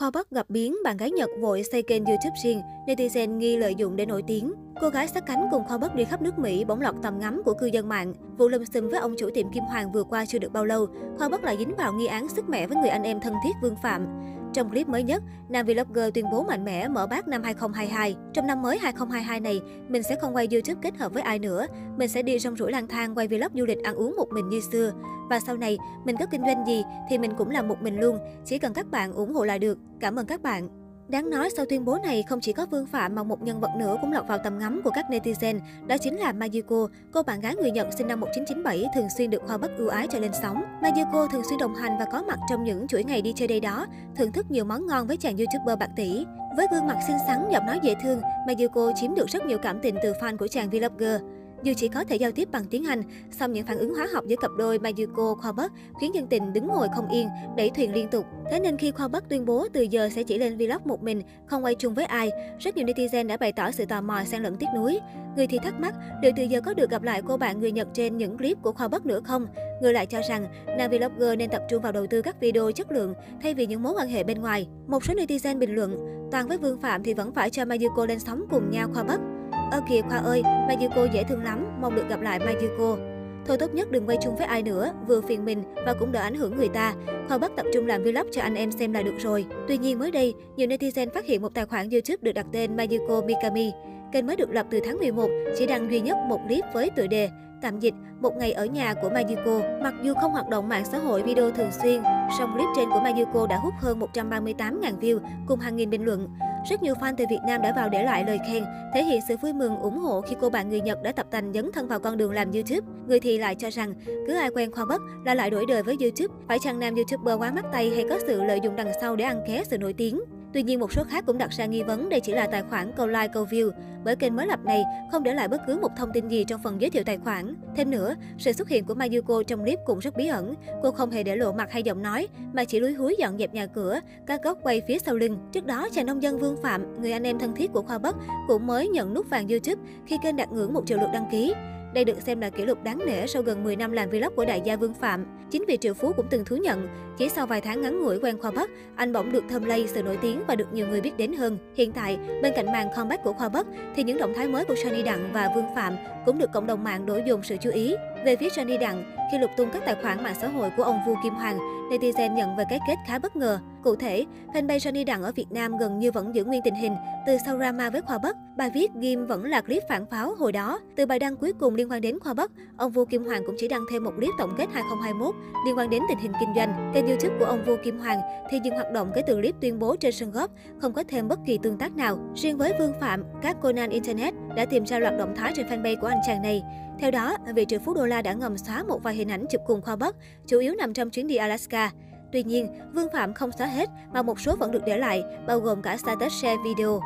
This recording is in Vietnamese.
Khoa Bắc gặp biến, bạn gái Nhật vội xây kênh YouTube riêng, netizen nghi lợi dụng để nổi tiếng. Cô gái sát cánh cùng Khoa Bắc đi khắp nước Mỹ bỗng lọt tầm ngắm của cư dân mạng. Vụ lùm xùm với ông chủ tiệm Kim Hoàng vừa qua chưa được bao lâu, Khoa Bắc lại dính vào nghi án sức mẹ với người anh em thân thiết Vương Phạm. Trong clip mới nhất, nam vlogger tuyên bố mạnh mẽ mở bát năm 2022. Trong năm mới 2022 này, mình sẽ không quay YouTube kết hợp với ai nữa. Mình sẽ đi rong ruổi lang thang quay vlog du lịch ăn uống một mình như xưa. Và sau này, mình có kinh doanh gì thì mình cũng làm một mình luôn. Chỉ cần các bạn ủng hộ là được. Cảm ơn các bạn. Đáng nói sau tuyên bố này không chỉ có Vương Phạm mà một nhân vật nữa cũng lọt vào tầm ngắm của các netizen, đó chính là Mayuko, cô bạn gái người Nhật sinh năm 1997 thường xuyên được Khoa Bắc ưu ái cho lên sóng. Mayuko thường xuyên đồng hành và có mặt trong những chuỗi ngày đi chơi đây đó, thưởng thức nhiều món ngon với chàng YouTuber bạc tỷ. Với gương mặt xinh xắn, giọng nói dễ thương, Mayuko chiếm được rất nhiều cảm tình từ fan của chàng vlogger. Dù chỉ có thể giao tiếp bằng tiếng Anh, song những phản ứng hóa học giữa cặp đôi Mayuko Khoa Bắc khiến dân tình đứng ngồi không yên, đẩy thuyền liên tục. Thế nên khi Khoa Bắc tuyên bố từ giờ sẽ chỉ lên vlog một mình, không quay chung với ai, rất nhiều netizen đã bày tỏ sự tò mò xen lẫn tiếc nuối. Người thì thắc mắc, liệu từ giờ có được gặp lại cô bạn người Nhật trên những clip của Khoa Bắc nữa không? Người lại cho rằng, nam vlogger nên tập trung vào đầu tư các video chất lượng thay vì những mối quan hệ bên ngoài. Một số netizen bình luận, toàn với Vương Phạm thì vẫn phải cho Mayuko lên sóng cùng nhau Khoa Bắc. Ơ kìa Khoa ơi, Mayuko dễ thương lắm, mong được gặp lại Mayuko. Thôi tốt nhất đừng quay chung với ai nữa, vừa phiền mình và cũng đỡ ảnh hưởng người ta. Khoa bắt tập trung làm vlog cho anh em xem là được rồi. Tuy nhiên mới đây, nhiều netizen phát hiện một tài khoản YouTube được đặt tên Mayuko Mikami. Kênh mới được lập từ tháng 11, chỉ đăng duy nhất một clip với tựa đề Tạm dịch, một ngày ở nhà của Mayuko. Mặc dù không hoạt động mạng xã hội video thường xuyên, song clip trên của Mayuko đã hút hơn 138.000 view cùng hàng nghìn bình luận. Rất nhiều fan từ Việt Nam đã vào để lại lời khen, thể hiện sự vui mừng ủng hộ khi cô bạn người Nhật đã tập tành dấn thân vào con đường làm YouTube. Người thì lại cho rằng cứ ai quen Khoa bất là lại đổi đời với YouTube, phải chăng nam YouTuber quá mắt tay hay có sự lợi dụng đằng sau để ăn ké sự nổi tiếng. Tuy nhiên, một số khác cũng đặt ra nghi vấn đây chỉ là tài khoản câu like câu view, bởi kênh mới lập này không để lại bất cứ một thông tin gì trong phần giới thiệu tài khoản. Thêm nữa, sự xuất hiện của Mayuko trong clip cũng rất bí ẩn. Cô không hề để lộ mặt hay giọng nói, mà chỉ lúi húi dọn dẹp nhà cửa, các góc quay phía sau lưng. Trước đó, chàng nông dân Vương Phạm, người anh em thân thiết của Khoa Bắc, cũng mới nhận nút vàng YouTube khi kênh đạt ngưỡng một triệu lượt đăng ký. Đây được xem là kỷ lục đáng nể sau gần 10 năm làm vlog của đại gia Vương Phạm. Chính vì Triệu Phú cũng từng thú nhận, chỉ sau vài tháng ngắn ngủi quen Khoa Bắc, anh bỗng được thơm lây sự nổi tiếng và được nhiều người biết đến hơn. Hiện tại, bên cạnh màn comeback của Khoa Bắc, thì những động thái mới của Sunny Đặng và Vương Phạm cũng được cộng đồng mạng đổ dồn sự chú ý. Về phía Sunny Đặng, khi lục tung các tài khoản mạng xã hội của ông Vu Kim Hoàng, netizen nhận về cái kết khá bất ngờ. Cụ thể, fanpage Sunny Đặng ở Việt Nam gần như vẫn giữ nguyên tình hình từ sau drama với Khoa Bắc. Bài viết ghim vẫn là clip phản pháo hồi đó. Từ bài đăng cuối cùng liên quan đến Khoa Bắc, ông Vu Kim Hoàng cũng chỉ đăng thêm một clip tổng kết 2021 liên quan đến tình hình kinh doanh. Kênh YouTube của ông Vu Kim Hoàng thì dừng hoạt động kể từ clip tuyên bố trên sân góp, không có thêm bất kỳ tương tác nào. Riêng với Vương Phạm, các Conan Internet đã tìm ra loạt động thái trên fanpage của anh chàng này. Theo đó, vị triệu phú đô la đã ngầm xóa một vài hình ảnh chụp cùng Khoa Bắc, chủ yếu nằm trong chuyến đi Alaska. Tuy nhiên, Vương Phạm không xóa hết mà một số vẫn được để lại, bao gồm cả status share video.